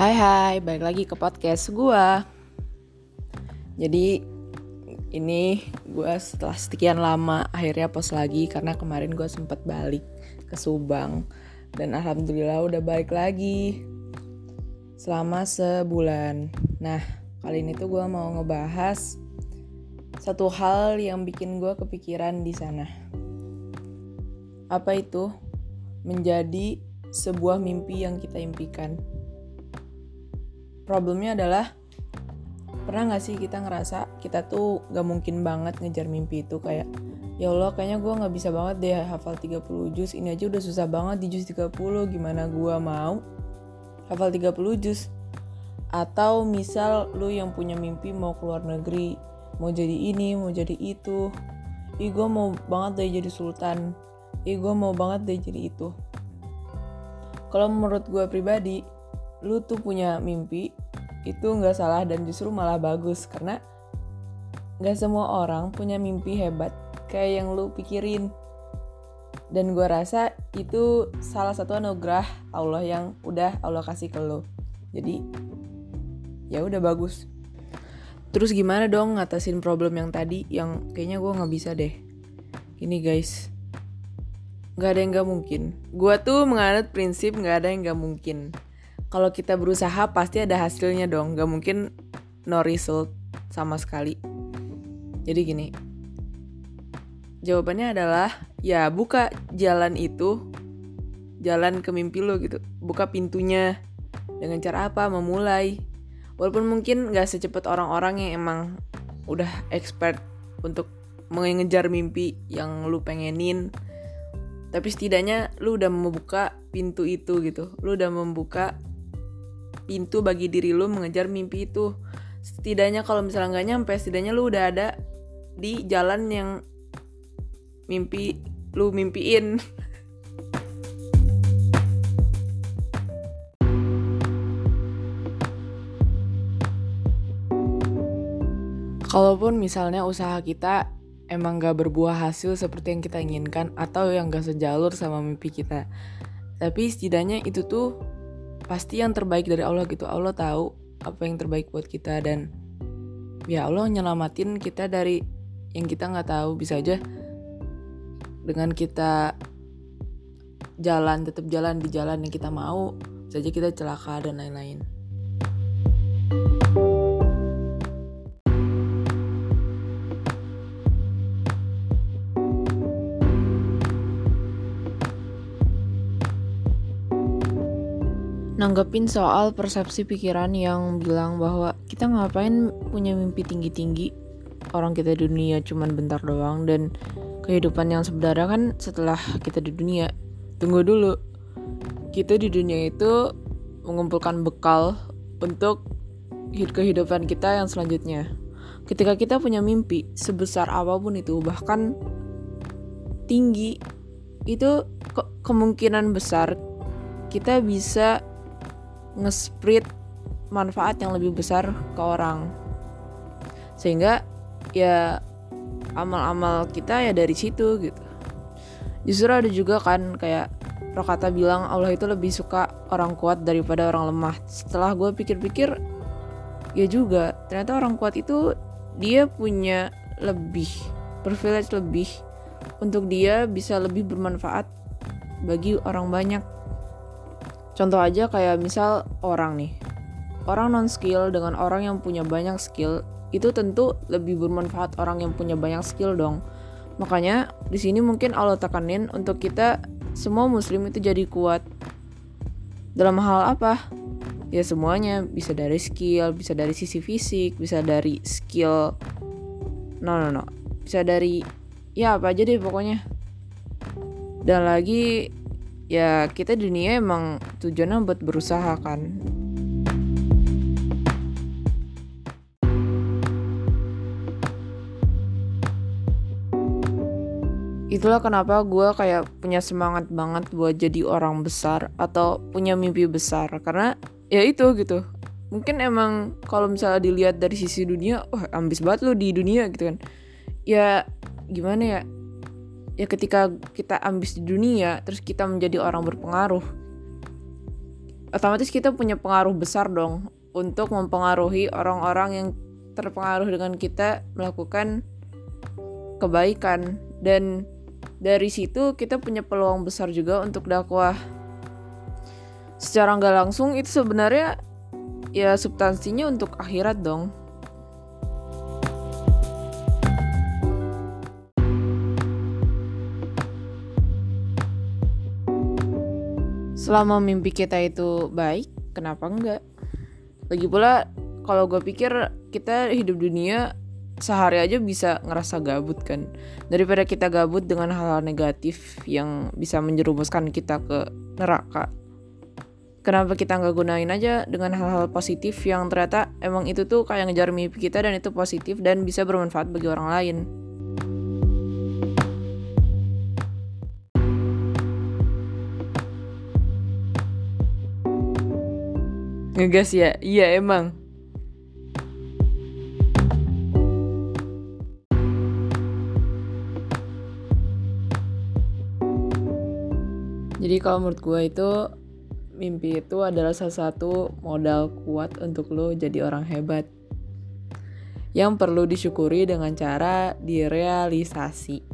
Hai hai, balik lagi ke podcast gue Jadi ini gue setelah sekian lama akhirnya post lagi Karena kemarin gue sempat balik ke Subang. Dan Alhamdulillah udah balik lagi Selama sebulan. Nah kali ini tuh gue mau ngebahas Satu hal yang bikin gue kepikiran di sana. Apa itu? Menjadi sebuah mimpi yang kita impikan problemnya adalah pernah gak sih kita ngerasa kita tuh gak mungkin banget ngejar mimpi itu? Kayak ya Allah kayaknya gue gak bisa banget deh hafal 30 juz ini aja udah susah banget di juz 30 gimana gue mau hafal 30 juz? Atau misal lu yang punya mimpi mau keluar negeri mau jadi ini mau jadi itu ih gue mau banget deh jadi sultan ih gue mau banget deh jadi itu. Kalau menurut gue pribadi lu tuh punya mimpi itu nggak salah dan justru malah bagus karena nggak semua orang punya mimpi hebat kayak yang lu pikirin. Dan gue rasa itu salah satu anugerah Allah yang udah Allah kasih ke lo jadi ya udah bagus. Terus gimana dong ngatasin problem yang tadi yang kayaknya gue nggak bisa deh. Ini guys nggak ada yang nggak mungkin. Gue tuh menganut prinsip nggak ada yang nggak mungkin kalau kita berusaha pasti ada hasilnya dong. Gak mungkin no result sama sekali. Jadi gini jawabannya adalah ya buka jalan itu jalan ke mimpi lo gitu. Buka pintunya dengan cara apa memulai. Walaupun mungkin gak secepat orang-orang yang emang udah expert untuk mengejar mimpi yang lu pengenin tapi setidaknya lu udah membuka pintu itu gitu. Lu udah membuka pintu bagi diri lu mengejar mimpi itu setidaknya kalau misalnya nggak nyampe setidaknya lu udah ada di jalan yang mimpi lu mimpiin Kalaupun misalnya usaha kita emang gak berbuah hasil seperti yang kita inginkan atau yang gak sejalur sama mimpi kita. Tapi setidaknya itu tuh pasti yang terbaik dari Allah gitu Allah tahu apa yang terbaik buat kita dan ya Allah nyelamatin kita dari yang kita nggak tahu bisa aja dengan kita jalan tetap jalan di jalan yang kita mau saja kita celaka dan lain-lain. Nanggepin soal persepsi pikiran yang bilang bahwa kita ngapain punya mimpi tinggi-tinggi? Orang kita di dunia cuman bentar doang dan kehidupan yang sebenarnya kan setelah kita di dunia. Tunggu dulu. Kita di dunia itu mengumpulkan bekal untuk kehidupan kita yang selanjutnya. Ketika kita punya mimpi sebesar apa pun itu bahkan tinggi itu ke kemungkinan besar kita bisa nge-spread manfaat yang lebih besar ke orang. Sehingga ya amal-amal kita ya dari situ gitu. Justru ada juga kan kayak Rokata bilang Allah itu lebih suka orang kuat daripada orang lemah. Setelah gue pikir-pikir ya juga ternyata orang kuat itu dia punya lebih privilege lebih untuk dia bisa lebih bermanfaat bagi orang banyak Contoh aja kayak misal orang nih. Orang non skill dengan orang yang punya banyak skill itu tentu lebih bermanfaat orang yang punya banyak skill dong. Makanya di sini mungkin Allah tekanin untuk kita semua muslim itu jadi kuat. Dalam hal apa? Ya semuanya bisa dari skill, bisa dari sisi fisik, bisa dari skill. No no no. Bisa dari ya apa aja deh pokoknya. Dan lagi ya kita dunia emang tujuannya buat berusaha kan? Itulah kenapa gue kayak punya semangat banget buat jadi orang besar atau punya mimpi besar. Karena ya itu gitu. Mungkin emang kalau misalnya dilihat dari sisi dunia wah ambis banget lo di dunia gitu kan. Ya gimana ya ya ketika kita ambis di dunia terus kita menjadi orang berpengaruh. Otomatis kita punya pengaruh besar dong untuk mempengaruhi orang-orang yang terpengaruh dengan kita melakukan kebaikan. Dan dari situ kita punya peluang besar juga untuk dakwah. Secara nggak langsung itu sebenarnya ya substansinya untuk akhirat dong selama mimpi kita itu baik kenapa enggak? Lagi pula kalau gue pikir kita hidup dunia sehari aja bisa ngerasa gabut kan. Daripada kita gabut dengan hal-hal negatif yang bisa menjerumuskan kita ke neraka. Kenapa kita nggak gunain aja dengan hal-hal positif yang ternyata emang itu tuh kayak ngejar mimpi kita dan itu positif dan bisa bermanfaat bagi orang lain Ngegas ya? Iya emang. Jadi kalau menurut gue itu mimpi itu adalah salah satu modal kuat untuk lo jadi orang hebat. Yang perlu disyukuri dengan cara direalisasi.